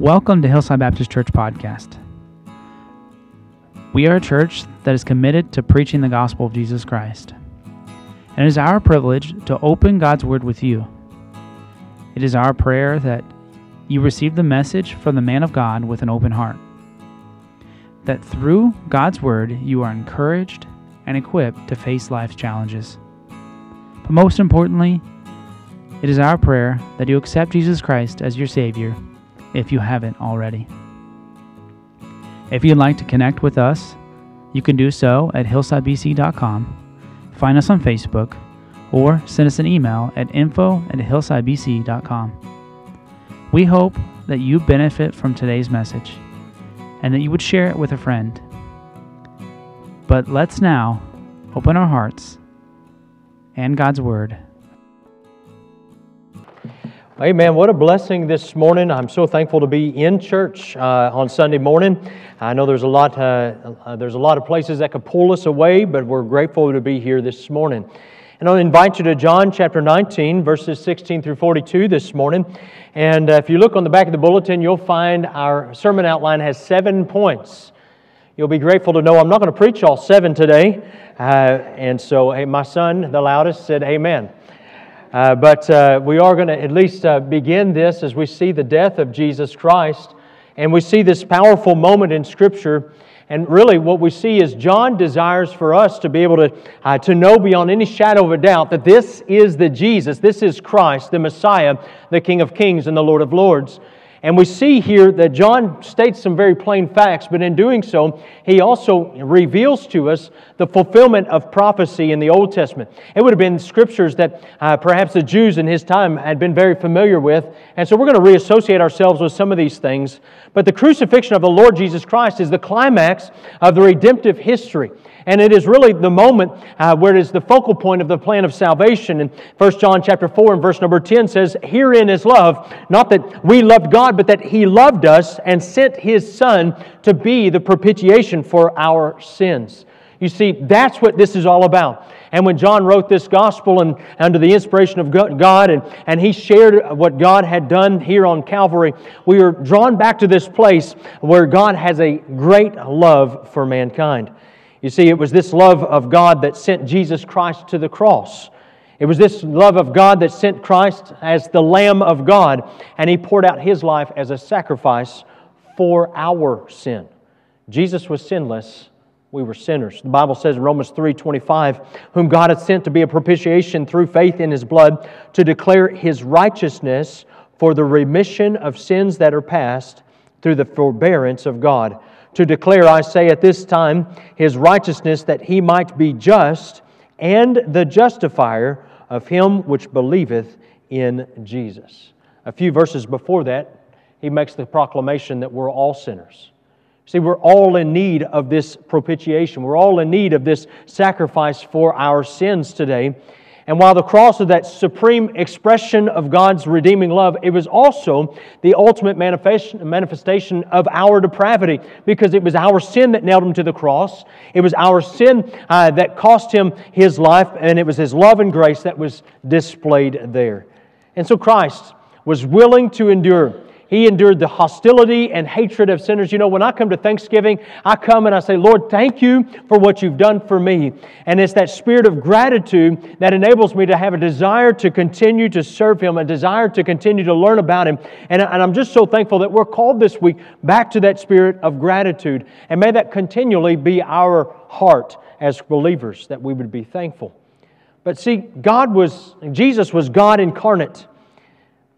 Welcome to Hillside Baptist Church Podcast. We are a church that is committed to preaching the gospel of Jesus Christ. And it is our privilege to open God's Word with you. It is our prayer that you receive the message from the man of God with an open heart. That through God's Word, you are encouraged and equipped to face life's challenges. But most importantly, it is our prayer that you accept Jesus Christ as your Savior if you haven't already. If you'd like to connect with us, you can do so at hillsidebc.com, find us on Facebook, or send us an email at info at hillsidebc.com. We hope that you benefit from today's message and that you would share it with a friend. But let's now open our hearts and God's Word Amen. What a blessing this morning. I'm so thankful to be in church uh, on Sunday morning. I know there's a lot uh, uh, there's a lot of places that could pull us away, but we're grateful to be here this morning. And I'll invite you to John chapter 19, verses 16 through 42 this morning. And uh, if you look on the back of the bulletin, you'll find our sermon outline has seven points. You'll be grateful to know I'm not going to preach all seven today. Uh, and so, hey, my son, the loudest, said, Amen. Uh, but uh, we are going to at least uh, begin this as we see the death of Jesus Christ. And we see this powerful moment in Scripture. And really, what we see is John desires for us to be able to, uh, to know beyond any shadow of a doubt that this is the Jesus, this is Christ, the Messiah, the King of Kings and the Lord of Lords. And we see here that John states some very plain facts, but in doing so, he also reveals to us the fulfillment of prophecy in the Old Testament. It would have been scriptures that uh, perhaps the Jews in his time had been very familiar with. And so we're going to reassociate ourselves with some of these things. But the crucifixion of the Lord Jesus Christ is the climax of the redemptive history. And it is really the moment uh, where it is the focal point of the plan of salvation. And 1 John chapter 4 and verse number 10 says, Herein is love, not that we loved God, but that He loved us and sent His Son to be the propitiation for our sins. You see, that's what this is all about. And when John wrote this gospel and under the inspiration of God and, and he shared what God had done here on Calvary, we are drawn back to this place where God has a great love for mankind. You see, it was this love of God that sent Jesus Christ to the cross. It was this love of God that sent Christ as the Lamb of God, and He poured out His life as a sacrifice for our sin. Jesus was sinless. We were sinners. The Bible says in Romans 3:25, whom God had sent to be a propitiation through faith in his blood, to declare his righteousness for the remission of sins that are past through the forbearance of God to declare, I say, at this time, his righteousness, that he might be just and the justifier of him which believeth in Jesus. A few verses before that, he makes the proclamation that we're all sinners. See, we're all in need of this propitiation. We're all in need of this sacrifice for our sins today. And while the cross is that supreme expression of God's redeeming love, it was also the ultimate manifestation of our depravity because it was our sin that nailed him to the cross. It was our sin uh, that cost him his life, and it was his love and grace that was displayed there. And so Christ was willing to endure he endured the hostility and hatred of sinners. You know, when I come to Thanksgiving, I come and I say, Lord, thank you for what you've done for me. And it's that spirit of gratitude that enables me to have a desire to continue to serve Him, a desire to continue to learn about Him. And, I'm just so thankful that we're called this week back to that spirit of gratitude. And may that continually be our heart as believers, that we would be thankful. But see, God was, Jesus was God incarnate.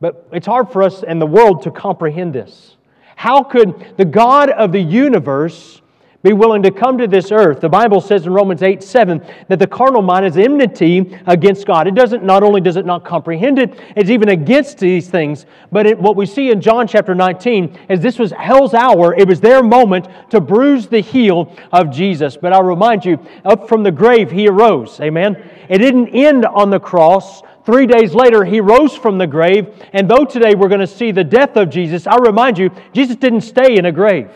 But it's hard for us and the world to comprehend this. How could the God of the universe be willing to come to this earth? The Bible says in Romans 8 7 that the carnal mind is enmity against God. It doesn't, not only does it not comprehend it, it's even against these things. But it, what we see in John chapter 19 is this was hell's hour. It was their moment to bruise the heel of Jesus. But I'll remind you, up from the grave, he arose. Amen. It didn't end on the cross. Three days later, he rose from the grave. And though today we're going to see the death of Jesus, I remind you, Jesus didn't stay in a grave.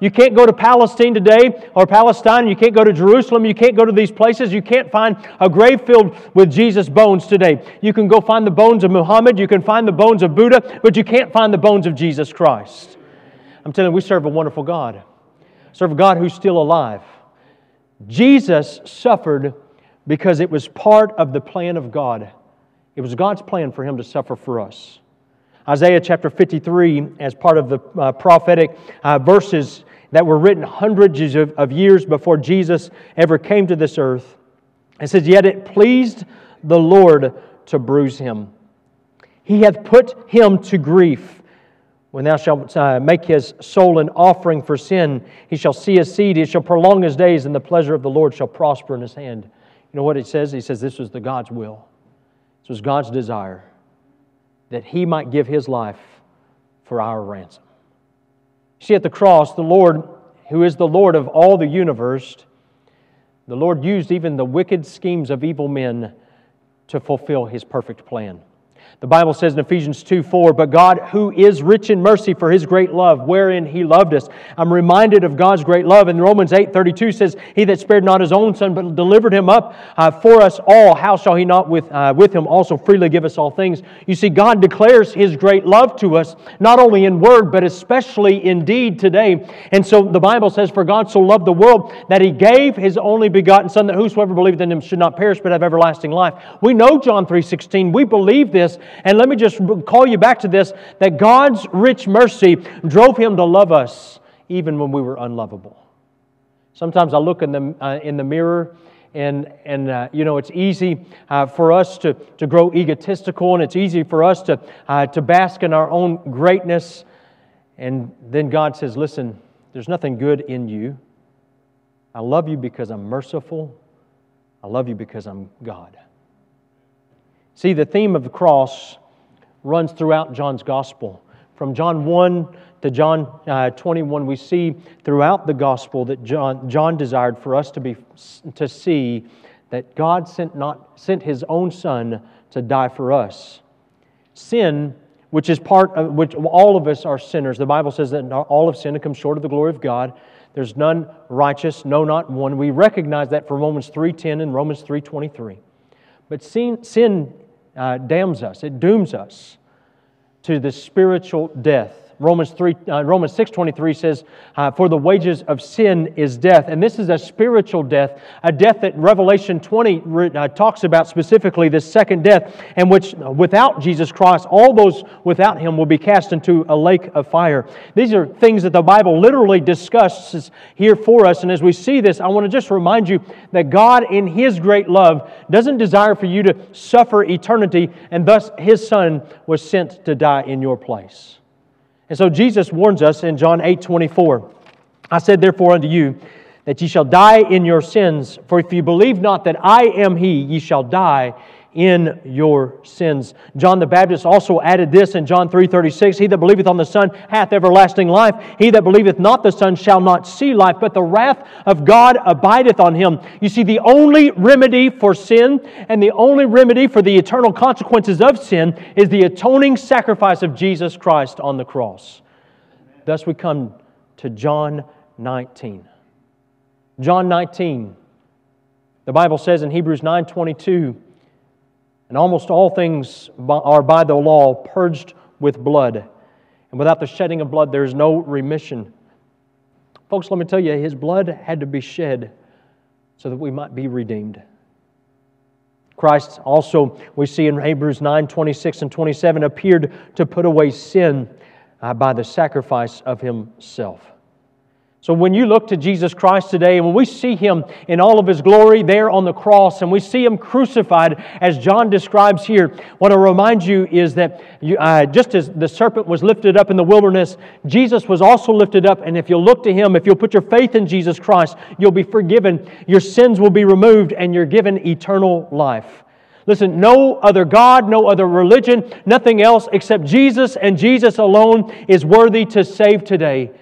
You can't go to Palestine today or Palestine. You can't go to Jerusalem. You can't go to these places. You can't find a grave filled with Jesus' bones today. You can go find the bones of Muhammad. You can find the bones of Buddha, but you can't find the bones of Jesus Christ. I'm telling you, we serve a wonderful God. Serve a God who's still alive. Jesus suffered because it was part of the plan of God. It was God's plan for him to suffer for us. Isaiah chapter 53, as part of the uh, prophetic uh, verses that were written hundreds of, of years before Jesus ever came to this earth, it says, Yet it pleased the Lord to bruise him. He hath put him to grief. When thou shalt uh, make his soul an offering for sin, he shall see his seed, he shall prolong his days, and the pleasure of the Lord shall prosper in his hand. You know what it says? He says this was the God's will. This was God's desire that he might give his life for our ransom. See, at the cross, the Lord, who is the Lord of all the universe, the Lord used even the wicked schemes of evil men to fulfill his perfect plan. The Bible says in Ephesians 2 4, but God, who is rich in mercy for his great love, wherein he loved us. I'm reminded of God's great love. And Romans 8 32 says, He that spared not his own son, but delivered him up uh, for us all, how shall he not with, uh, with him also freely give us all things? You see, God declares his great love to us, not only in word, but especially in deed today. And so the Bible says, For God so loved the world that he gave his only begotten Son, that whosoever believeth in him should not perish, but have everlasting life. We know John 3 16. We believe this. And let me just call you back to this that God's rich mercy drove him to love us even when we were unlovable. Sometimes I look in the, uh, in the mirror and, and uh, you know, it's easy uh, for us to, to grow egotistical and it's easy for us to, uh, to bask in our own greatness. And then God says, Listen, there's nothing good in you. I love you because I'm merciful. I love you because I'm God. See, the theme of the cross runs throughout John's gospel. From John 1 to John uh, 21, we see throughout the gospel that John, John desired for us to, be, to see that God sent, not, sent his own son to die for us. Sin, which is part of which all of us are sinners. The Bible says that all of sin and come short of the glory of God. There's none righteous, no, not one. We recognize that from Romans 3.10 and Romans 3.23. But sin, sin uh, damns us, it dooms us to the spiritual death. Romans, 3, uh, Romans 6.23 says, uh, For the wages of sin is death. And this is a spiritual death, a death that Revelation 20 uh, talks about specifically, this second death, and which uh, without Jesus Christ, all those without him will be cast into a lake of fire. These are things that the Bible literally discusses here for us. And as we see this, I want to just remind you that God, in his great love, doesn't desire for you to suffer eternity, and thus his Son was sent to die in your place. And so Jesus warns us in John 8 24. I said, therefore, unto you, that ye shall die in your sins, for if ye believe not that I am he, ye shall die in your sins. John the Baptist also added this in John 3:36, he that believeth on the Son hath everlasting life. He that believeth not the Son shall not see life, but the wrath of God abideth on him. You see the only remedy for sin and the only remedy for the eternal consequences of sin is the atoning sacrifice of Jesus Christ on the cross. Thus we come to John 19. John 19. The Bible says in Hebrews 9:22 and almost all things are by the law purged with blood. And without the shedding of blood, there is no remission. Folks, let me tell you, his blood had to be shed so that we might be redeemed. Christ also, we see in Hebrews 9 26 and 27, appeared to put away sin uh, by the sacrifice of himself. So when you look to Jesus Christ today and when we see him in all of his glory there on the cross and we see him crucified as John describes here, what I remind you is that you, uh, just as the serpent was lifted up in the wilderness, Jesus was also lifted up. And if you'll look to him, if you'll put your faith in Jesus Christ, you'll be forgiven, your sins will be removed, and you're given eternal life. Listen, no other God, no other religion, nothing else except Jesus and Jesus alone is worthy to save today.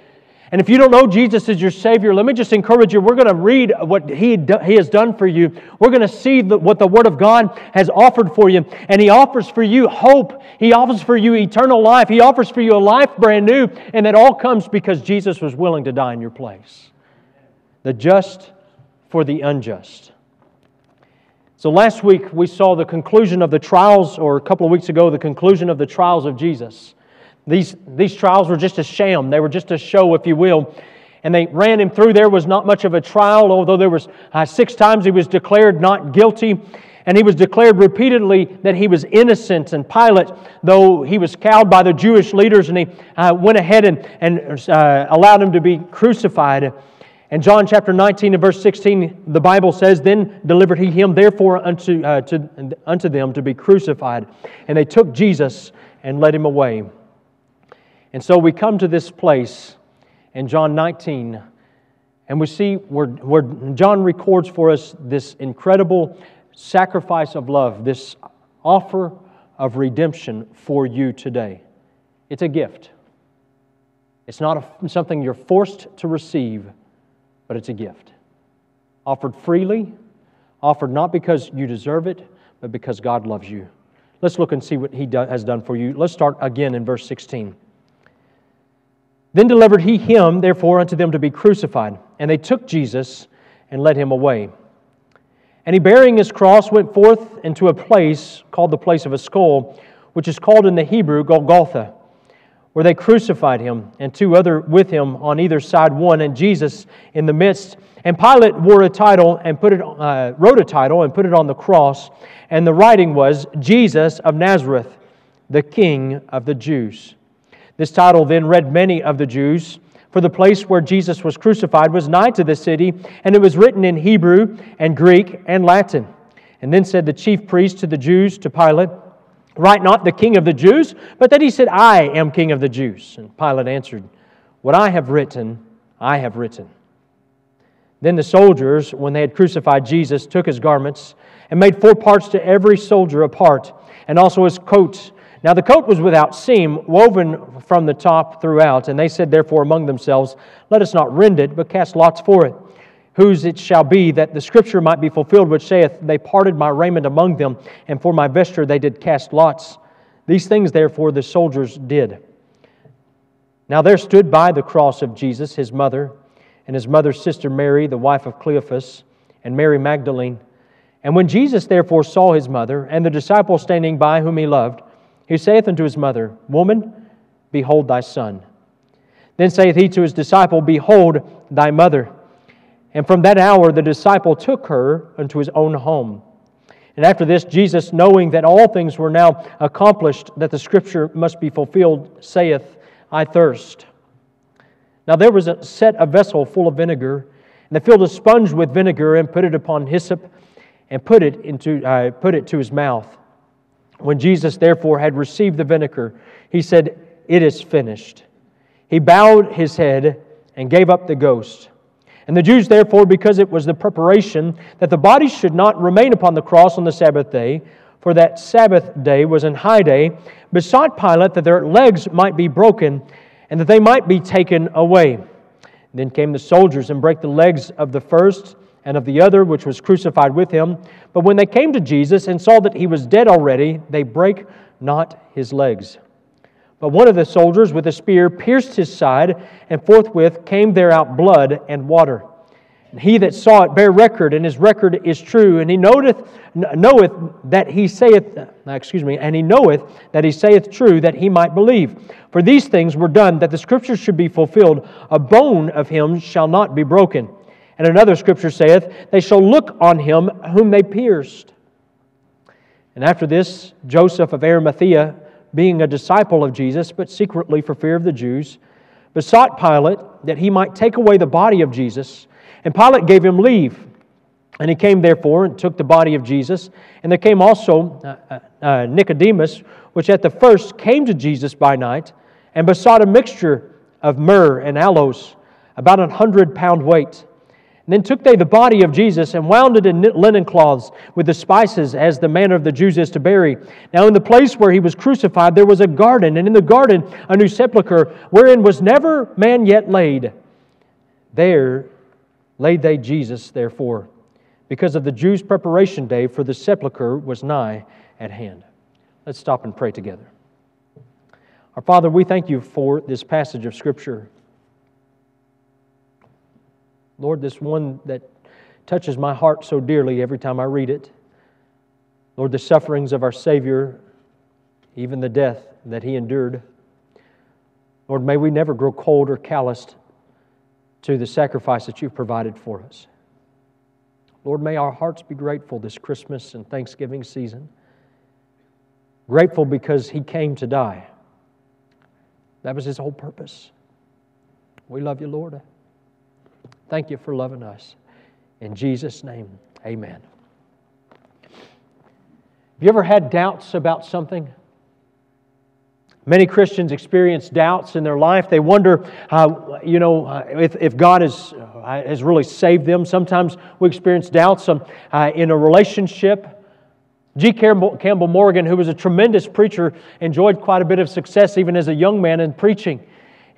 And if you don't know Jesus as your Savior, let me just encourage you. We're going to read what He, he has done for you. We're going to see the, what the Word of God has offered for you. And He offers for you hope. He offers for you eternal life. He offers for you a life brand new. And that all comes because Jesus was willing to die in your place. The just for the unjust. So last week we saw the conclusion of the trials, or a couple of weeks ago, the conclusion of the trials of Jesus. These, these trials were just a sham. They were just a show, if you will. And they ran him through. There was not much of a trial, although there was uh, six times he was declared not guilty. And he was declared repeatedly that he was innocent. And Pilate, though he was cowed by the Jewish leaders, and he uh, went ahead and, and uh, allowed him to be crucified. And John chapter 19 and verse 16, the Bible says, Then delivered he him therefore unto, uh, to, unto them to be crucified. And they took Jesus and led him away. And so we come to this place in John 19, and we see where, where John records for us this incredible sacrifice of love, this offer of redemption for you today. It's a gift. It's not a, something you're forced to receive, but it's a gift. Offered freely, offered not because you deserve it, but because God loves you. Let's look and see what He do, has done for you. Let's start again in verse 16. Then delivered he him, therefore, unto them to be crucified. And they took Jesus and led him away. And he, bearing his cross, went forth into a place called the place of a skull, which is called in the Hebrew Golgotha, where they crucified him, and two other with him on either side, one, and Jesus in the midst. And Pilate wore a title and put it, uh, wrote a title and put it on the cross, and the writing was Jesus of Nazareth, the King of the Jews. This title then read many of the Jews, for the place where Jesus was crucified was nigh to the city, and it was written in Hebrew and Greek and Latin. And then said the chief priest to the Jews, to Pilate, Write not the king of the Jews, but that he said, I am king of the Jews. And Pilate answered, What I have written, I have written. Then the soldiers, when they had crucified Jesus, took his garments and made four parts to every soldier a part, and also his coat now the coat was without seam, woven from the top throughout. And they said, therefore, among themselves, Let us not rend it, but cast lots for it. Whose it shall be, that the scripture might be fulfilled, which saith, They parted my raiment among them, and for my vesture they did cast lots. These things, therefore, the soldiers did. Now there stood by the cross of Jesus his mother, and his mother's sister Mary, the wife of Cleophas, and Mary Magdalene. And when Jesus therefore saw his mother, and the disciple standing by whom he loved, he saith unto his mother, Woman, behold thy son. Then saith he to his disciple, Behold thy mother. And from that hour the disciple took her unto his own home. And after this, Jesus, knowing that all things were now accomplished, that the scripture must be fulfilled, saith, I thirst. Now there was a set a vessel full of vinegar, and they filled a sponge with vinegar and put it upon hyssop, and put it into uh, put it to his mouth. When Jesus therefore had received the vinegar, he said, It is finished. He bowed his head and gave up the ghost. And the Jews, therefore, because it was the preparation that the body should not remain upon the cross on the Sabbath day, for that Sabbath day was an high day, besought Pilate that their legs might be broken and that they might be taken away. Then came the soldiers and brake the legs of the first and of the other which was crucified with him. But when they came to Jesus and saw that he was dead already, they brake not his legs. But one of the soldiers with a spear pierced his side, and forthwith came there out blood and water. And he that saw it bare record, and his record is true, and he knoweth, knoweth that he saith, uh, excuse me, and he knoweth that he saith true, that he might believe. For these things were done that the scriptures should be fulfilled. A bone of him shall not be broken. And another scripture saith, They shall look on him whom they pierced. And after this, Joseph of Arimathea, being a disciple of Jesus, but secretly for fear of the Jews, besought Pilate that he might take away the body of Jesus. And Pilate gave him leave. And he came therefore and took the body of Jesus. And there came also uh, uh, uh Nicodemus, which at the first came to Jesus by night, and besought a mixture of myrrh and aloes, about a hundred pound weight then took they the body of Jesus and wound it in linen cloths with the spices, as the manner of the Jews is to bury. Now, in the place where he was crucified, there was a garden, and in the garden a new sepulchre, wherein was never man yet laid. There laid they Jesus, therefore, because of the Jews' preparation day, for the sepulchre was nigh at hand. Let's stop and pray together. Our Father, we thank you for this passage of Scripture. Lord, this one that touches my heart so dearly every time I read it. Lord, the sufferings of our Savior, even the death that He endured. Lord, may we never grow cold or calloused to the sacrifice that you've provided for us. Lord, may our hearts be grateful this Christmas and Thanksgiving season. Grateful because He came to die. That was His whole purpose. We love you, Lord. Thank you for loving us. In Jesus' name, amen. Have you ever had doubts about something? Many Christians experience doubts in their life. They wonder, uh, you know, uh, if, if God has, uh, has really saved them. Sometimes we experience doubts um, uh, in a relationship. G. Campbell, Campbell Morgan, who was a tremendous preacher, enjoyed quite a bit of success even as a young man in preaching.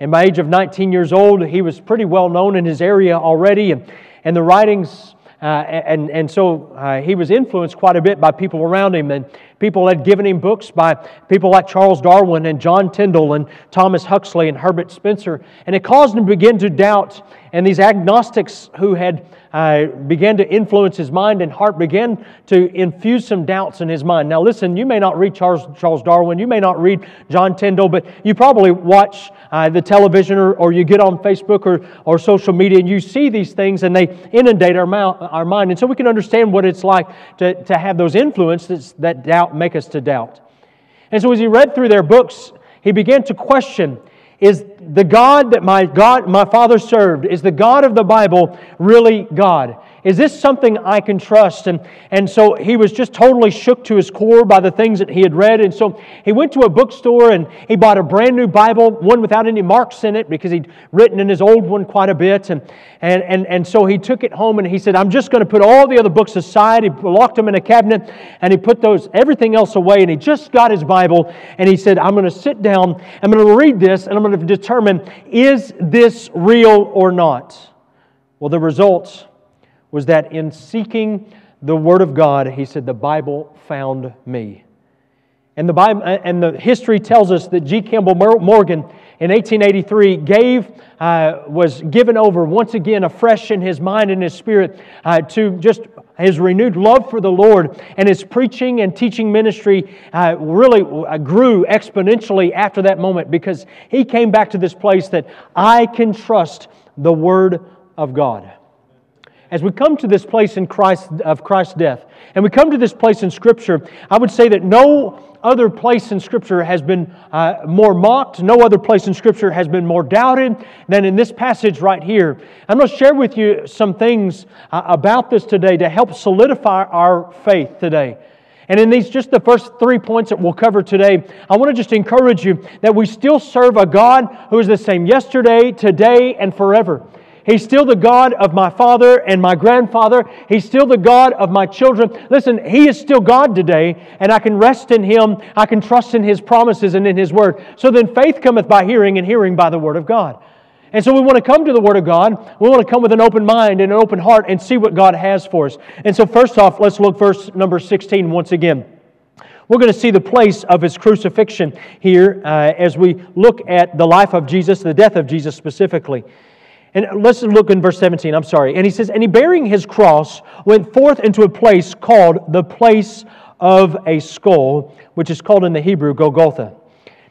And by age of 19 years old, he was pretty well known in his area already. And, and the writings, uh, and, and so uh, he was influenced quite a bit by people around him. And people had given him books by people like Charles Darwin and John Tyndall and Thomas Huxley and Herbert Spencer. And it caused him to begin to doubt. And these agnostics who had uh, began to influence his mind and heart, began to infuse some doubts in his mind. Now, listen, you may not read Charles, Charles Darwin, you may not read John Tyndall, but you probably watch uh, the television or, or you get on Facebook or, or social media and you see these things and they inundate our, mouth, our mind. And so we can understand what it's like to, to have those influences that doubt make us to doubt. And so as he read through their books, he began to question is the God that my God, my father served, is the God of the Bible really God? Is this something I can trust? And, and so he was just totally shook to his core by the things that he had read. And so he went to a bookstore and he bought a brand new Bible, one without any marks in it because he'd written in his old one quite a bit. And, and, and, and so he took it home and he said, I'm just going to put all the other books aside. He locked them in a cabinet and he put those everything else away and he just got his Bible and he said, I'm going to sit down, I'm going to read this, and I'm going to determine is this real or not? Well, the results was that in seeking the Word of God, he said, The Bible found me. And the, Bible, and the history tells us that G. Campbell Morgan in 1883 gave, uh, was given over once again afresh in his mind and his spirit uh, to just his renewed love for the Lord. And his preaching and teaching ministry uh, really uh, grew exponentially after that moment because he came back to this place that I can trust the Word of God as we come to this place in Christ, of Christ's death, and we come to this place in Scripture, I would say that no other place in Scripture has been uh, more mocked, no other place in Scripture has been more doubted than in this passage right here. I'm going to share with you some things uh, about this today to help solidify our faith today. And in these, just the first three points that we'll cover today, I want to just encourage you that we still serve a God who is the same yesterday, today, and forever. He's still the God of my father and my grandfather. He's still the God of my children. Listen, He is still God today, and I can rest in Him. I can trust in His promises and in His Word. So then faith cometh by hearing, and hearing by the Word of God. And so we want to come to the Word of God. We want to come with an open mind and an open heart and see what God has for us. And so, first off, let's look verse number 16 once again. We're going to see the place of his crucifixion here uh, as we look at the life of Jesus, the death of Jesus specifically. And let's look in verse 17. I'm sorry. And he says, And he bearing his cross went forth into a place called the place of a skull, which is called in the Hebrew Golgotha.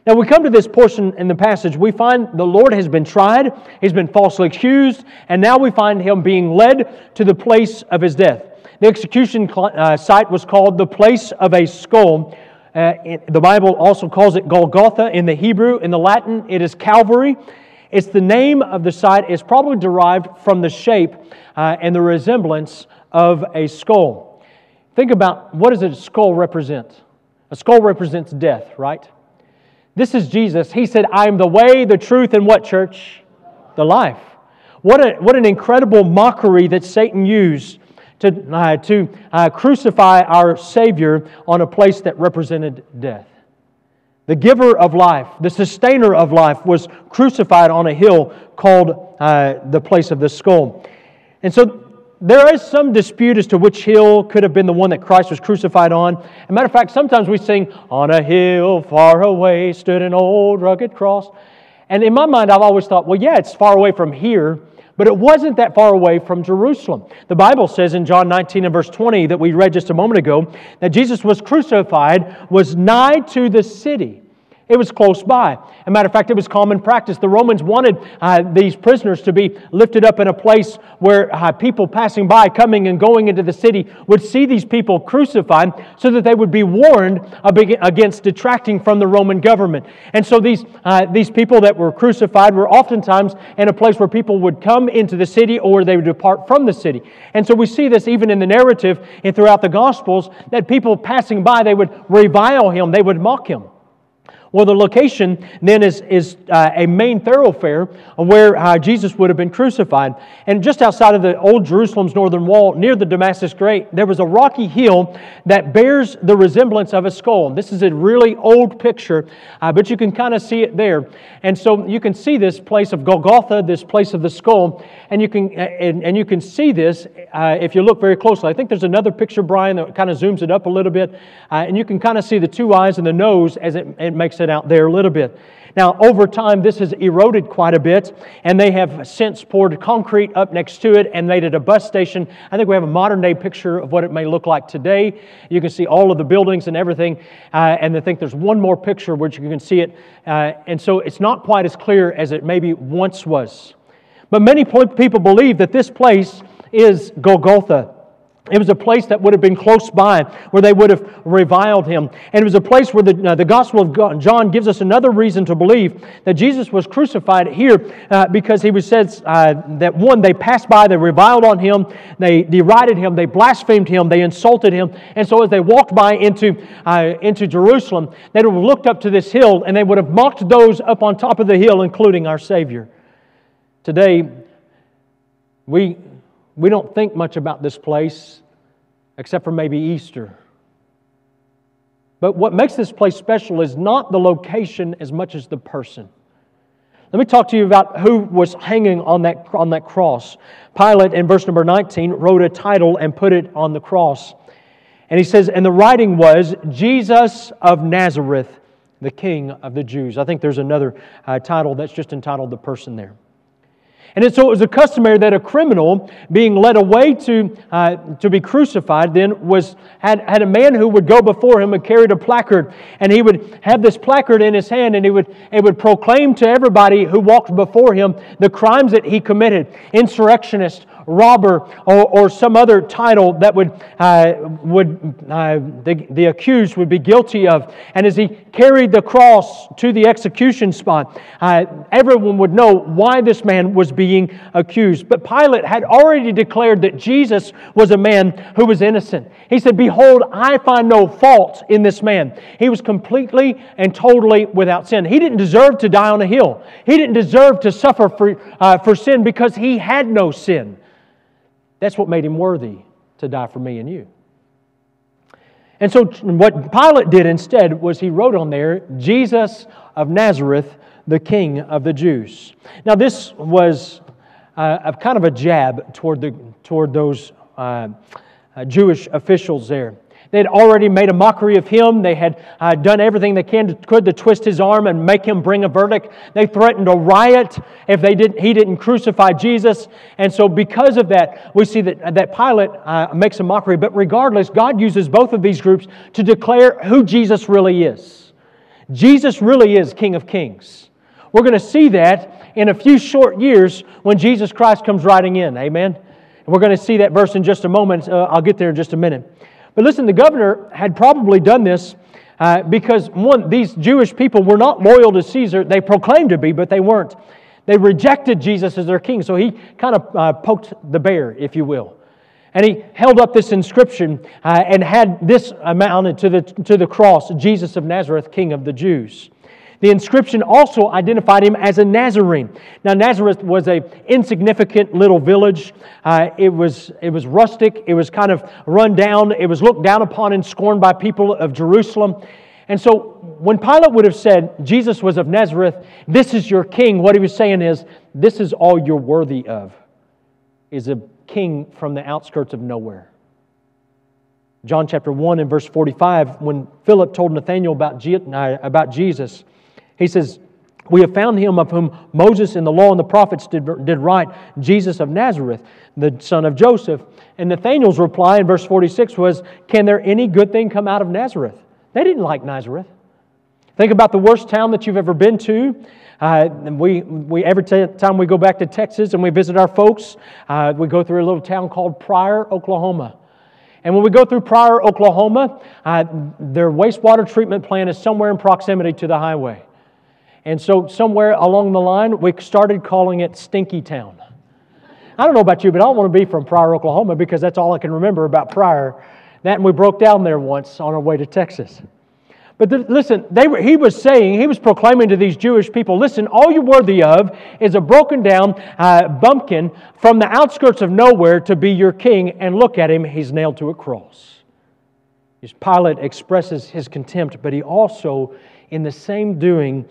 Now, we come to this portion in the passage, we find the Lord has been tried, he's been falsely accused, and now we find him being led to the place of his death. The execution uh, site was called the place of a skull. Uh, the Bible also calls it Golgotha in the Hebrew. In the Latin, it is Calvary. It's the name of the site is probably derived from the shape uh, and the resemblance of a skull. Think about what does a skull represent? A skull represents death, right? This is Jesus. He said, I am the way, the truth, and what, church? The life. What, a, what an incredible mockery that Satan used to, uh, to uh, crucify our Savior on a place that represented death. The giver of life, the sustainer of life, was crucified on a hill called uh, the place of the skull. And so there is some dispute as to which hill could have been the one that Christ was crucified on. As a matter of fact, sometimes we sing, On a hill far away stood an old rugged cross. And in my mind, I've always thought, well, yeah, it's far away from here, but it wasn't that far away from Jerusalem. The Bible says in John 19 and verse 20 that we read just a moment ago that Jesus was crucified, was nigh to the city. It was close by. As a matter of fact, it was common practice. The Romans wanted uh, these prisoners to be lifted up in a place where uh, people passing by, coming and going into the city, would see these people crucified so that they would be warned against detracting from the Roman government. And so these, uh, these people that were crucified were oftentimes in a place where people would come into the city or they would depart from the city. And so we see this even in the narrative and throughout the Gospels that people passing by, they would revile him, they would mock him. Well, the location then is, is uh, a main thoroughfare where uh, Jesus would have been crucified. And just outside of the old Jerusalem's northern wall, near the Damascus Gate, there was a rocky hill that bears the resemblance of a skull. This is a really old picture, uh, but you can kind of see it there. And so you can see this place of Golgotha, this place of the skull, and you can, uh, and, and you can see this uh, if you look very closely. I think there's another picture, Brian, that kind of zooms it up a little bit, uh, and you can kind of see the two eyes and the nose as it, it makes it out there a little bit. Now, over time, this has eroded quite a bit, and they have since poured concrete up next to it and made it a bus station. I think we have a modern day picture of what it may look like today. You can see all of the buildings and everything, uh, and I think there's one more picture which you can see it. Uh, and so it's not quite as clear as it maybe once was. But many people believe that this place is Golgotha. It was a place that would have been close by where they would have reviled him. And it was a place where the, uh, the Gospel of John gives us another reason to believe that Jesus was crucified here uh, because he was said uh, that one, they passed by, they reviled on him, they derided him, they blasphemed him, they insulted him. And so as they walked by into, uh, into Jerusalem, they would have looked up to this hill and they would have mocked those up on top of the hill, including our Savior. Today, we we don't think much about this place except for maybe Easter. But what makes this place special is not the location as much as the person. Let me talk to you about who was hanging on that, on that cross. Pilate, in verse number 19, wrote a title and put it on the cross. And he says, and the writing was Jesus of Nazareth, the King of the Jews. I think there's another uh, title that's just entitled the person there. And so it was a customary that a criminal being led away to, uh, to be crucified then was, had, had a man who would go before him and carried a placard. And he would have this placard in his hand and he would, it would proclaim to everybody who walked before him the crimes that he committed insurrectionist, robber, or, or some other title that would, uh, would uh, the, the accused would be guilty of. And as he carried the cross to the execution spot, uh, everyone would know why this man was being accused. But Pilate had already declared that Jesus was a man who was innocent. He said, Behold, I find no fault in this man. He was completely and totally without sin. He didn't deserve to die on a hill, he didn't deserve to suffer for, uh, for sin because he had no sin. That's what made him worthy to die for me and you. And so, what Pilate did instead was he wrote on there, Jesus of Nazareth, the King of the Jews. Now, this was uh, a kind of a jab toward, the, toward those uh, uh, Jewish officials there. They had already made a mockery of him. They had uh, done everything they can to, could to twist his arm and make him bring a verdict. They threatened a riot if they didn't, he didn't crucify Jesus. And so, because of that, we see that, that Pilate uh, makes a mockery. But regardless, God uses both of these groups to declare who Jesus really is. Jesus really is King of Kings. We're going to see that in a few short years when Jesus Christ comes riding in. Amen. And we're going to see that verse in just a moment. Uh, I'll get there in just a minute. But listen, the governor had probably done this uh, because, one, these Jewish people were not loyal to Caesar. They proclaimed to be, but they weren't. They rejected Jesus as their king. So he kind of uh, poked the bear, if you will. And he held up this inscription uh, and had this mounted to the, to the cross Jesus of Nazareth, King of the Jews. The inscription also identified him as a Nazarene. Now, Nazareth was a insignificant little village. Uh, it, was, it was rustic. It was kind of run down. It was looked down upon and scorned by people of Jerusalem. And so, when Pilate would have said Jesus was of Nazareth, this is your king, what he was saying is, this is all you're worthy of, is a king from the outskirts of nowhere. John chapter 1 and verse 45, when Philip told Nathanael about, uh, about Jesus, he says, We have found him of whom Moses and the law and the prophets did, did write, Jesus of Nazareth, the son of Joseph. And Nathanael's reply in verse 46 was, Can there any good thing come out of Nazareth? They didn't like Nazareth. Think about the worst town that you've ever been to. Uh, we, we, every time we go back to Texas and we visit our folks, uh, we go through a little town called Pryor, Oklahoma. And when we go through Pryor, Oklahoma, uh, their wastewater treatment plant is somewhere in proximity to the highway. And so, somewhere along the line, we started calling it Stinky Town. I don't know about you, but I don't want to be from Pryor, Oklahoma because that's all I can remember about Pryor. That and we broke down there once on our way to Texas. But the, listen, were, he was saying, he was proclaiming to these Jewish people listen, all you're worthy of is a broken down uh, bumpkin from the outskirts of nowhere to be your king, and look at him, he's nailed to a cross. Pilate expresses his contempt, but he also, in the same doing,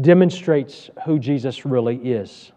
demonstrates who Jesus really is.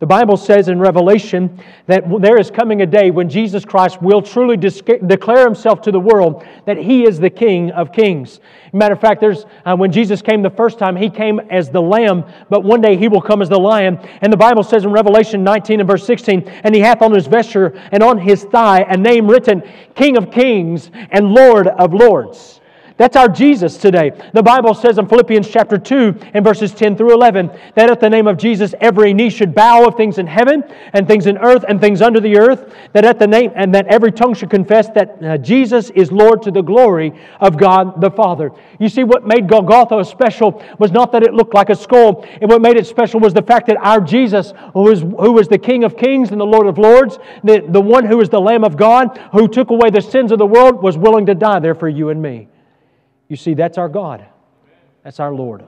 The Bible says in Revelation that there is coming a day when Jesus Christ will truly declare himself to the world that he is the King of kings. Matter of fact, there's, uh, when Jesus came the first time, he came as the lamb, but one day he will come as the lion. And the Bible says in Revelation 19 and verse 16, and he hath on his vesture and on his thigh a name written, King of kings and Lord of lords. That's our Jesus today. The Bible says in Philippians chapter 2 and verses 10 through 11 that at the name of Jesus every knee should bow of things in heaven and things in earth and things under the earth, that at the name and that every tongue should confess that uh, Jesus is Lord to the glory of God the Father. You see, what made Golgotha special was not that it looked like a skull, and what made it special was the fact that our Jesus, who was, who was the King of kings and the Lord of lords, the, the one who is the Lamb of God, who took away the sins of the world, was willing to die there for you and me. You see, that's our God. That's our Lord.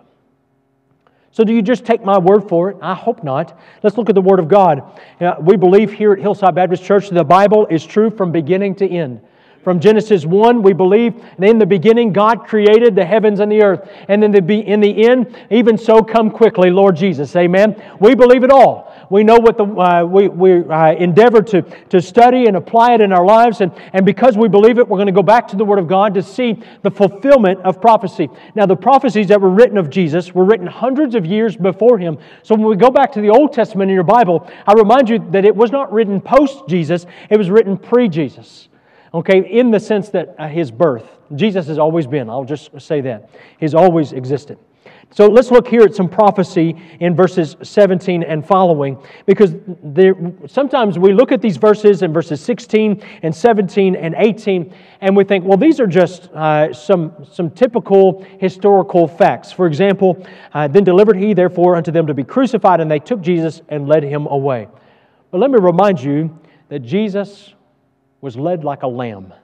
So, do you just take my word for it? I hope not. Let's look at the Word of God. Uh, we believe here at Hillside Baptist Church that the Bible is true from beginning to end. From Genesis 1, we believe in the beginning God created the heavens and the earth. And then in the end, even so, come quickly, Lord Jesus. Amen. We believe it all. We know what the, uh, we, we uh, endeavor to, to study and apply it in our lives. And, and because we believe it, we're going to go back to the Word of God to see the fulfillment of prophecy. Now, the prophecies that were written of Jesus were written hundreds of years before him. So when we go back to the Old Testament in your Bible, I remind you that it was not written post Jesus, it was written pre Jesus. Okay, in the sense that uh, his birth. Jesus has always been, I'll just say that. He's always existed. So let's look here at some prophecy in verses 17 and following, because there, sometimes we look at these verses in verses 16 and 17 and 18, and we think, well, these are just uh, some, some typical historical facts. For example, uh, then delivered he therefore unto them to be crucified, and they took Jesus and led him away. But let me remind you that Jesus was led like a lamb.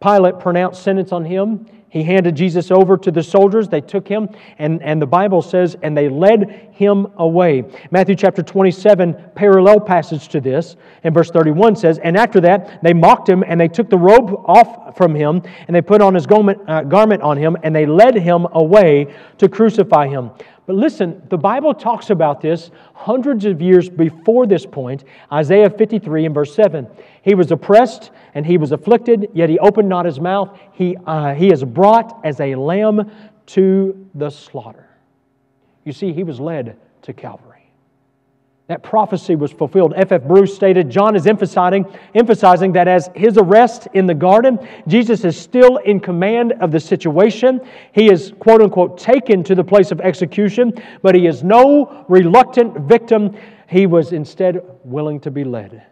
Pilate pronounced sentence on him. He handed Jesus over to the soldiers. They took him, and, and the Bible says, and they led him away. Matthew chapter 27, parallel passage to this, in verse 31 says, And after that, they mocked him, and they took the robe off from him, and they put on his garment, uh, garment on him, and they led him away to crucify him. But listen, the Bible talks about this hundreds of years before this point. Isaiah 53 and verse 7. He was oppressed and he was afflicted, yet he opened not his mouth. He, uh, he is brought as a lamb to the slaughter. You see, he was led to Calvary. That prophecy was fulfilled. F. F. Bruce stated John is emphasizing, emphasizing that as his arrest in the garden, Jesus is still in command of the situation. He is, quote unquote, taken to the place of execution, but he is no reluctant victim. He was instead willing to be led.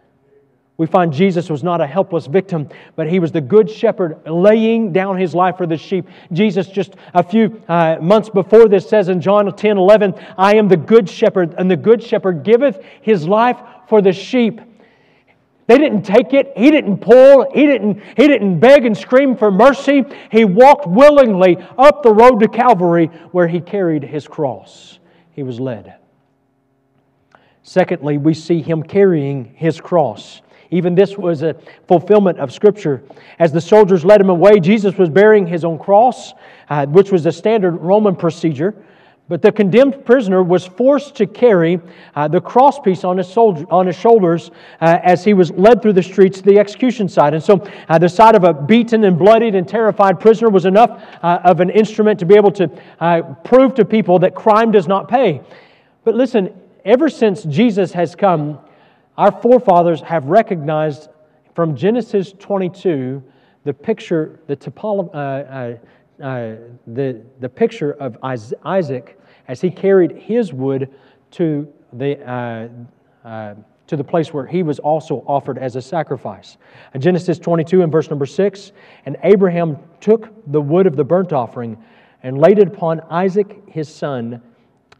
We find Jesus was not a helpless victim, but he was the good shepherd laying down his life for the sheep. Jesus, just a few uh, months before this, says in John 10 11, I am the good shepherd, and the good shepherd giveth his life for the sheep. They didn't take it. He didn't pull. He didn't, he didn't beg and scream for mercy. He walked willingly up the road to Calvary where he carried his cross. He was led. Secondly, we see him carrying his cross. Even this was a fulfillment of Scripture. As the soldiers led him away, Jesus was bearing his own cross, uh, which was a standard Roman procedure. But the condemned prisoner was forced to carry uh, the crosspiece on his, soldier, on his shoulders uh, as he was led through the streets to the execution site. And so uh, the sight of a beaten and bloodied and terrified prisoner was enough uh, of an instrument to be able to uh, prove to people that crime does not pay. But listen, ever since Jesus has come, our forefathers have recognized from Genesis 22 the picture, the, typolo- uh, uh, the, the picture of Isaac as he carried his wood to the, uh, uh, to the place where he was also offered as a sacrifice. In Genesis 22 and verse number 6 And Abraham took the wood of the burnt offering and laid it upon Isaac his son,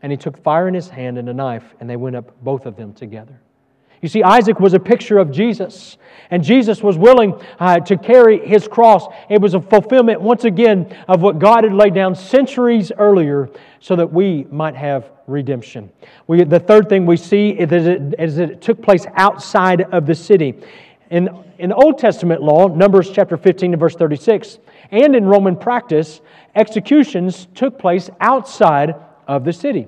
and he took fire in his hand and a knife, and they went up both of them together. You see, Isaac was a picture of Jesus, and Jesus was willing uh, to carry his cross. It was a fulfillment, once again, of what God had laid down centuries earlier so that we might have redemption. We, the third thing we see is that, it, is that it took place outside of the city. In, in Old Testament law, Numbers chapter 15 and verse 36, and in Roman practice, executions took place outside of the city.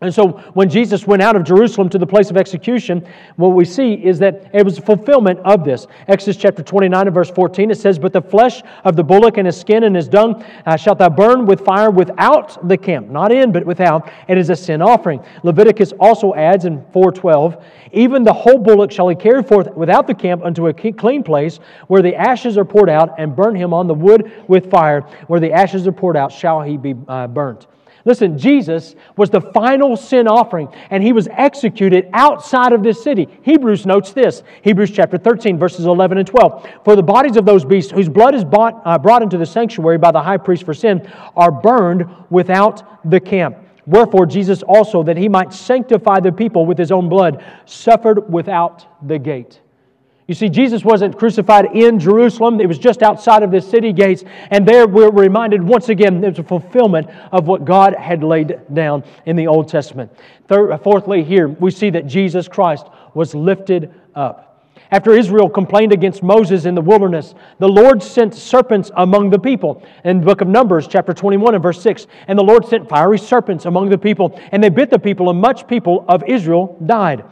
And so when Jesus went out of Jerusalem to the place of execution, what we see is that it was a fulfillment of this. Exodus chapter 29 and verse 14, it says, But the flesh of the bullock and his skin and his dung uh, shalt thou burn with fire without the camp. Not in, but without. It is a sin offering. Leviticus also adds in 412, Even the whole bullock shall he carry forth without the camp unto a clean place, where the ashes are poured out, and burn him on the wood with fire. Where the ashes are poured out shall he be uh, burnt. Listen, Jesus was the final sin offering, and he was executed outside of this city. Hebrews notes this Hebrews chapter 13, verses 11 and 12. For the bodies of those beasts whose blood is bought, uh, brought into the sanctuary by the high priest for sin are burned without the camp. Wherefore, Jesus also, that he might sanctify the people with his own blood, suffered without the gate. You see, Jesus wasn't crucified in Jerusalem. It was just outside of the city gates. And there we're reminded once again there's a fulfillment of what God had laid down in the Old Testament. Third, fourthly, here we see that Jesus Christ was lifted up. After Israel complained against Moses in the wilderness, the Lord sent serpents among the people. In the book of Numbers, chapter 21 and verse 6, and the Lord sent fiery serpents among the people, and they bit the people, and much people of Israel died.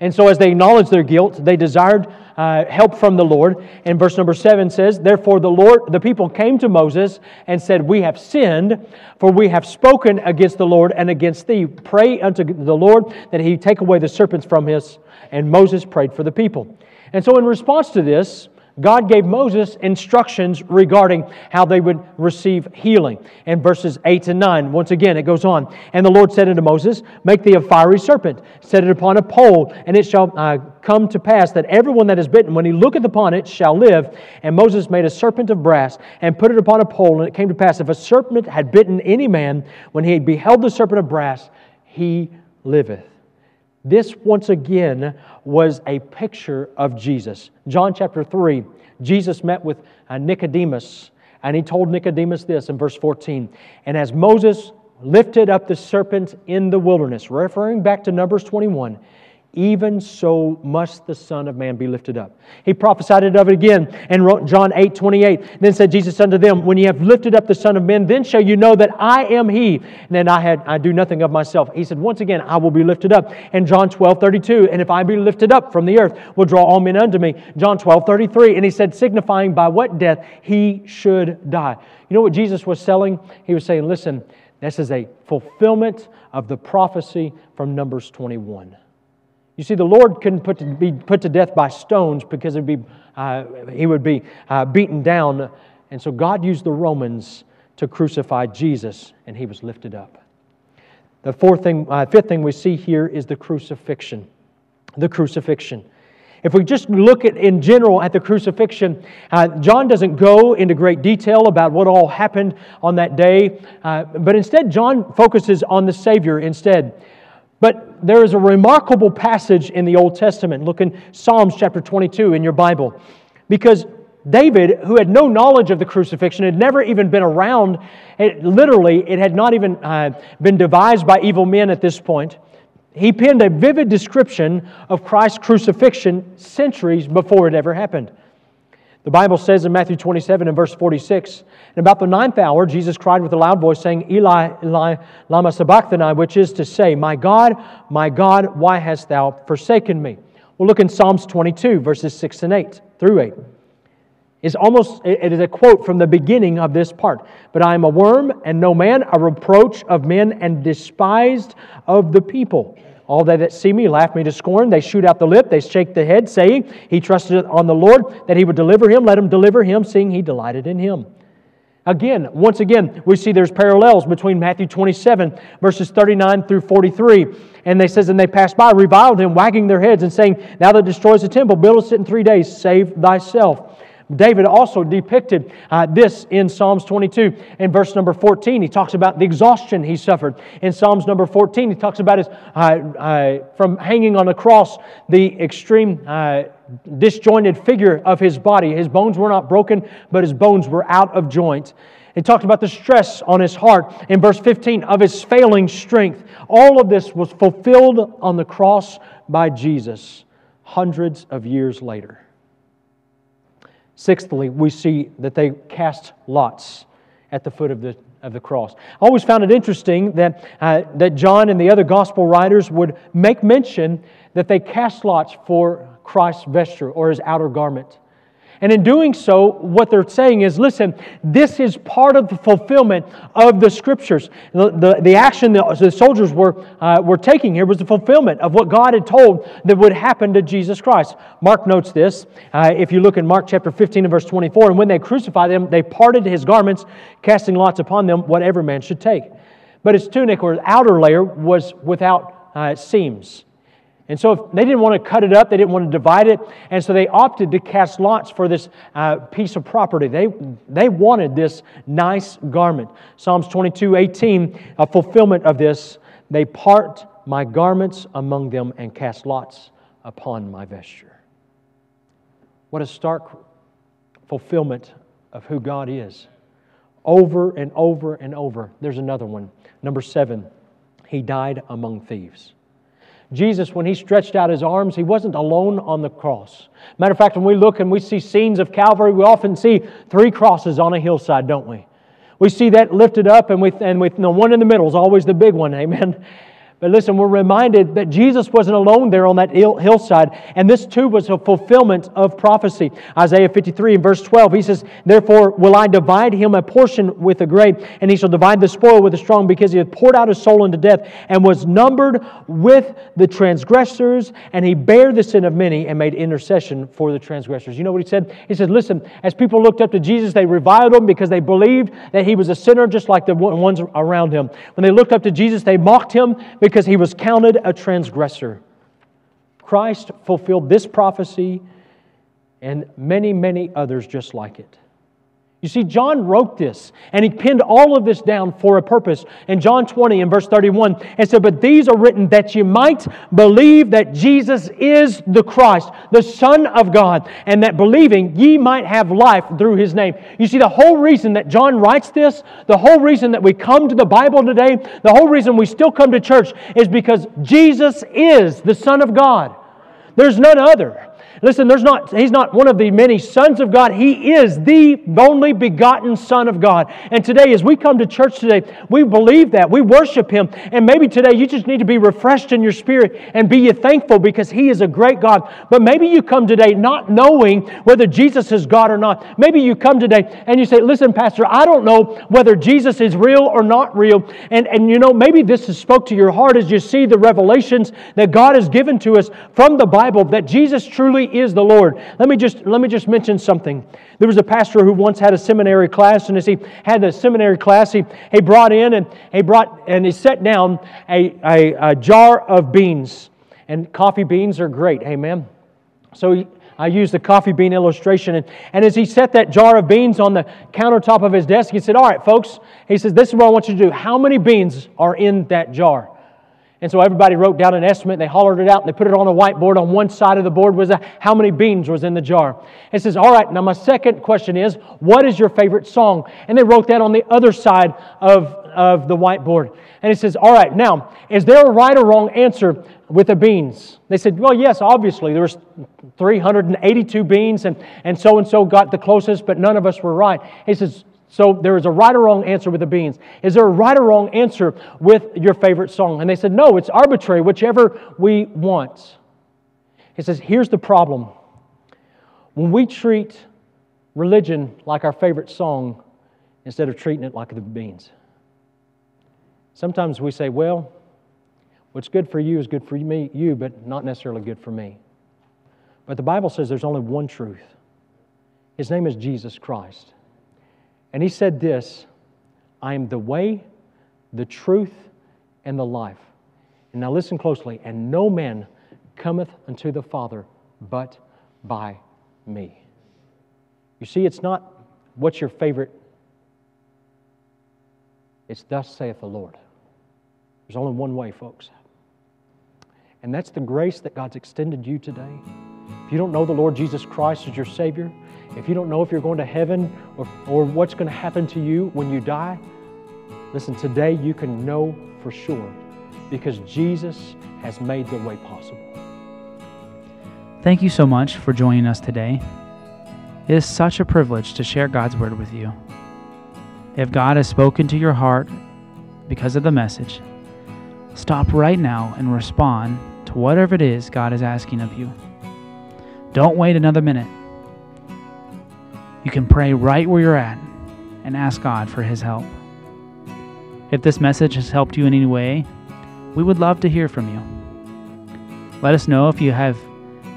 And so, as they acknowledged their guilt, they desired uh, help from the Lord. And verse number seven says, Therefore, the Lord, the people came to Moses and said, We have sinned, for we have spoken against the Lord and against thee. Pray unto the Lord that he take away the serpents from his. And Moses prayed for the people. And so, in response to this, God gave Moses instructions regarding how they would receive healing. In verses 8 and 9, once again, it goes on. And the Lord said unto Moses, Make thee a fiery serpent, set it upon a pole, and it shall uh, come to pass that everyone that is bitten, when he looketh upon it, shall live. And Moses made a serpent of brass, and put it upon a pole, and it came to pass, if a serpent had bitten any man, when he beheld the serpent of brass, he liveth. This, once again, was a picture of Jesus. John chapter 3, Jesus met with uh, Nicodemus, and he told Nicodemus this in verse 14 And as Moses lifted up the serpent in the wilderness, referring back to Numbers 21, even so must the Son of Man be lifted up. He prophesied of it again and wrote John 8 28. Then said Jesus unto them, When ye have lifted up the Son of Man, then shall you know that I am He. And then I had I do nothing of myself. He said, Once again, I will be lifted up. And John 12 32, and if I be lifted up from the earth, will draw all men unto me. John 12 33, and he said, signifying by what death he should die. You know what Jesus was selling? He was saying, Listen, this is a fulfillment of the prophecy from Numbers 21. You see, the Lord couldn't put to, be put to death by stones because be, uh, he would be uh, beaten down. And so God used the Romans to crucify Jesus, and he was lifted up. The fourth thing, uh, fifth thing we see here is the crucifixion. The crucifixion. If we just look at in general at the crucifixion, uh, John doesn't go into great detail about what all happened on that day, uh, but instead John focuses on the Savior instead. But there is a remarkable passage in the Old Testament. Look in Psalms chapter 22 in your Bible. Because David, who had no knowledge of the crucifixion, had never even been around, it, literally, it had not even uh, been devised by evil men at this point. He penned a vivid description of Christ's crucifixion centuries before it ever happened. The Bible says in Matthew 27 and verse 46, And about the ninth hour, Jesus cried with a loud voice, saying, Eli, Eli, lama sabachthani, which is to say, My God, my God, why hast thou forsaken me? We'll look in Psalms 22, verses 6 and 8 through 8 is almost it is a quote from the beginning of this part. But i am a worm and no man a reproach of men and despised of the people all they that see me laugh me to scorn. They shoot out the lip. They shake the head saying he trusted on the lord that he would deliver him. Let him deliver him seeing he delighted in him. Again, once again, we see there's parallels between Matthew 27, verses 39 through 43. And they says, And they passed by, reviled him, wagging their heads, and saying, Thou that destroys the temple, build it in three days, save thyself. David also depicted uh, this in Psalms 22. In verse number 14, he talks about the exhaustion he suffered. In Psalms number 14, he talks about his, uh, uh, from hanging on the cross, the extreme uh, disjointed figure of his body. His bones were not broken, but his bones were out of joint. He talked about the stress on his heart in verse 15 of his failing strength. All of this was fulfilled on the cross by Jesus hundreds of years later. Sixthly, we see that they cast lots at the foot of the, of the cross. I always found it interesting that, uh, that John and the other gospel writers would make mention that they cast lots for Christ's vesture or his outer garment. And in doing so, what they're saying is listen, this is part of the fulfillment of the scriptures. The, the, the action the, the soldiers were, uh, were taking here was the fulfillment of what God had told that would happen to Jesus Christ. Mark notes this. Uh, if you look in Mark chapter 15 and verse 24, and when they crucified him, they parted his garments, casting lots upon them what every man should take. But his tunic or outer layer was without uh, seams. And so if they didn't want to cut it up, they didn't want to divide it, and so they opted to cast lots for this uh, piece of property. They, they wanted this nice garment. Psalms 22 18, a fulfillment of this. They part my garments among them and cast lots upon my vesture. What a stark fulfillment of who God is. Over and over and over. There's another one. Number seven, he died among thieves. Jesus, when he stretched out his arms, he wasn't alone on the cross. Matter of fact, when we look and we see scenes of Calvary, we often see three crosses on a hillside, don't we? We see that lifted up, and, we, and with the one in the middle is always the big one, amen? But listen, we're reminded that Jesus wasn't alone there on that hillside, and this too was a fulfillment of prophecy. Isaiah 53 and verse 12, he says, Therefore will I divide him a portion with the great, and he shall divide the spoil with the strong, because he hath poured out his soul unto death, and was numbered with the transgressors, and he bare the sin of many, and made intercession for the transgressors. You know what he said? He said, Listen, as people looked up to Jesus, they reviled him because they believed that he was a sinner just like the ones around him. When they looked up to Jesus, they mocked him because because he was counted a transgressor. Christ fulfilled this prophecy and many, many others just like it. You see, John wrote this and he pinned all of this down for a purpose. In John 20 and verse 31, and said, But these are written that you might believe that Jesus is the Christ, the Son of God, and that believing ye might have life through his name. You see, the whole reason that John writes this, the whole reason that we come to the Bible today, the whole reason we still come to church is because Jesus is the Son of God. There's none other. Listen, there's not, he's not one of the many sons of God. He is the only begotten Son of God. And today, as we come to church today, we believe that. We worship Him. And maybe today you just need to be refreshed in your spirit and be thankful because He is a great God. But maybe you come today not knowing whether Jesus is God or not. Maybe you come today and you say, Listen, Pastor, I don't know whether Jesus is real or not real. And, and you know, maybe this has spoke to your heart as you see the revelations that God has given to us from the Bible that Jesus truly is the Lord. Let me just, let me just mention something. There was a pastor who once had a seminary class, and as he had the seminary class, he, he brought in and he brought and he set down a, a, a jar of beans. And coffee beans are great, amen. So he, I used the coffee bean illustration. And, and as he set that jar of beans on the countertop of his desk, he said, All right, folks, he says, This is what I want you to do. How many beans are in that jar? And so everybody wrote down an estimate, they hollered it out, and they put it on a whiteboard. On one side of the board was a, how many beans was in the jar. It says, All right, now my second question is, what is your favorite song? And they wrote that on the other side of, of the whiteboard. And it says, All right, now, is there a right or wrong answer with the beans? They said, Well, yes, obviously. There was 382 beans, and, and so and so got the closest, but none of us were right. He says, so there is a right or wrong answer with the beans. Is there a right or wrong answer with your favorite song? And they said, no, it's arbitrary, whichever we want. He says, here's the problem. When we treat religion like our favorite song instead of treating it like the beans, sometimes we say, well, what's good for you is good for me, you, but not necessarily good for me. But the Bible says there's only one truth. His name is Jesus Christ. And he said this I am the way, the truth, and the life. And now listen closely. And no man cometh unto the Father but by me. You see, it's not what's your favorite, it's thus saith the Lord. There's only one way, folks. And that's the grace that God's extended you today. If you don't know the Lord Jesus Christ as your Savior, if you don't know if you're going to heaven or, or what's going to happen to you when you die, listen, today you can know for sure because Jesus has made the way possible. Thank you so much for joining us today. It is such a privilege to share God's Word with you. If God has spoken to your heart because of the message, stop right now and respond to whatever it is God is asking of you. Don't wait another minute. You can pray right where you're at and ask God for His help. If this message has helped you in any way, we would love to hear from you. Let us know if you have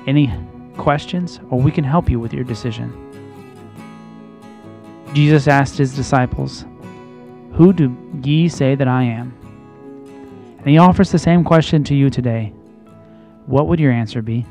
any questions or we can help you with your decision. Jesus asked his disciples, Who do ye say that I am? And he offers the same question to you today. What would your answer be?